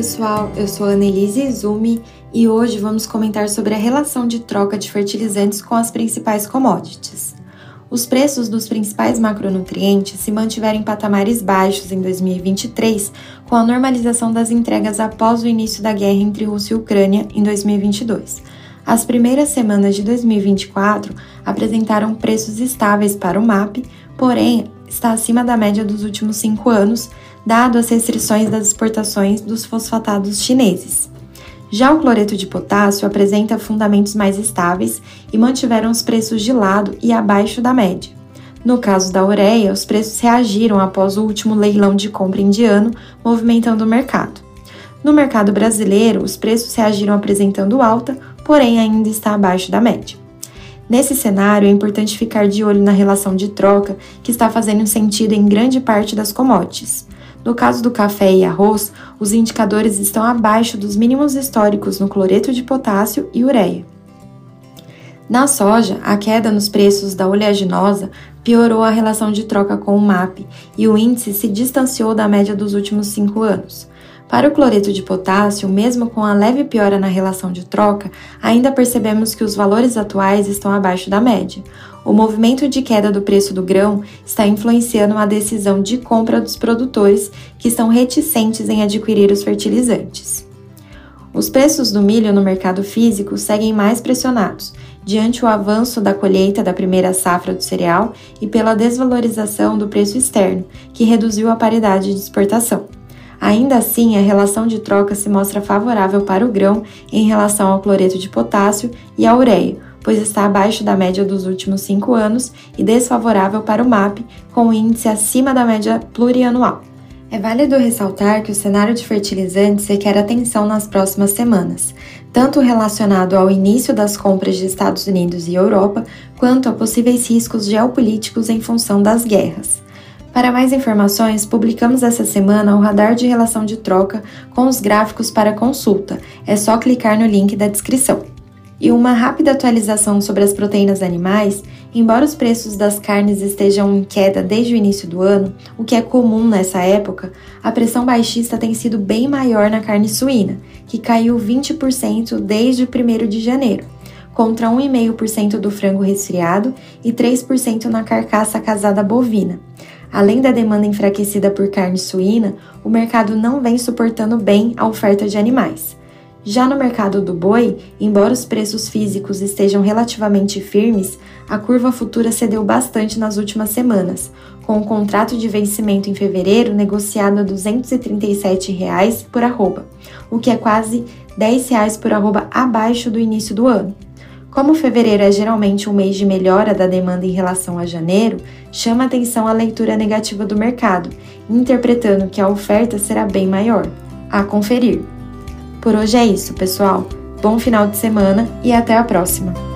pessoal, eu sou Annelise Izumi e hoje vamos comentar sobre a relação de troca de fertilizantes com as principais commodities. Os preços dos principais macronutrientes se mantiveram em patamares baixos em 2023, com a normalização das entregas após o início da guerra entre Rússia e Ucrânia em 2022. As primeiras semanas de 2024 apresentaram preços estáveis para o MAP, porém está acima da média dos últimos cinco anos, dado as restrições das exportações dos fosfatados chineses. Já o cloreto de potássio apresenta fundamentos mais estáveis e mantiveram os preços de lado e abaixo da média. No caso da ureia, os preços reagiram após o último leilão de compra indiano, movimentando o mercado. No mercado brasileiro, os preços reagiram apresentando alta, porém ainda está abaixo da média. Nesse cenário, é importante ficar de olho na relação de troca que está fazendo sentido em grande parte das commodities. No caso do café e arroz, os indicadores estão abaixo dos mínimos históricos no cloreto de potássio e ureia. Na soja, a queda nos preços da oleaginosa piorou a relação de troca com o MAP e o índice se distanciou da média dos últimos cinco anos. Para o cloreto de potássio, mesmo com a leve piora na relação de troca, ainda percebemos que os valores atuais estão abaixo da média. O movimento de queda do preço do grão está influenciando a decisão de compra dos produtores que estão reticentes em adquirir os fertilizantes. Os preços do milho no mercado físico seguem mais pressionados, diante o avanço da colheita da primeira safra do cereal e pela desvalorização do preço externo, que reduziu a paridade de exportação. Ainda assim, a relação de troca se mostra favorável para o grão em relação ao cloreto de potássio e à ureia, pois está abaixo da média dos últimos cinco anos e desfavorável para o MAP, com o índice acima da média plurianual. É válido ressaltar que o cenário de fertilizantes requer atenção nas próximas semanas, tanto relacionado ao início das compras de Estados Unidos e Europa, quanto a possíveis riscos geopolíticos em função das guerras. Para mais informações, publicamos essa semana o radar de relação de troca com os gráficos para consulta. É só clicar no link da descrição. E uma rápida atualização sobre as proteínas animais: embora os preços das carnes estejam em queda desde o início do ano, o que é comum nessa época, a pressão baixista tem sido bem maior na carne suína, que caiu 20% desde o 1 de janeiro, contra 1,5% do frango resfriado e 3% na carcaça casada bovina. Além da demanda enfraquecida por carne suína, o mercado não vem suportando bem a oferta de animais. Já no mercado do boi, embora os preços físicos estejam relativamente firmes, a curva futura cedeu bastante nas últimas semanas, com o contrato de vencimento em fevereiro negociado a 237 reais por arroba, o que é quase 10 reais por arroba abaixo do início do ano. Como fevereiro é geralmente um mês de melhora da demanda em relação a janeiro, chama atenção a leitura negativa do mercado, interpretando que a oferta será bem maior. A conferir. Por hoje é isso, pessoal. Bom final de semana e até a próxima!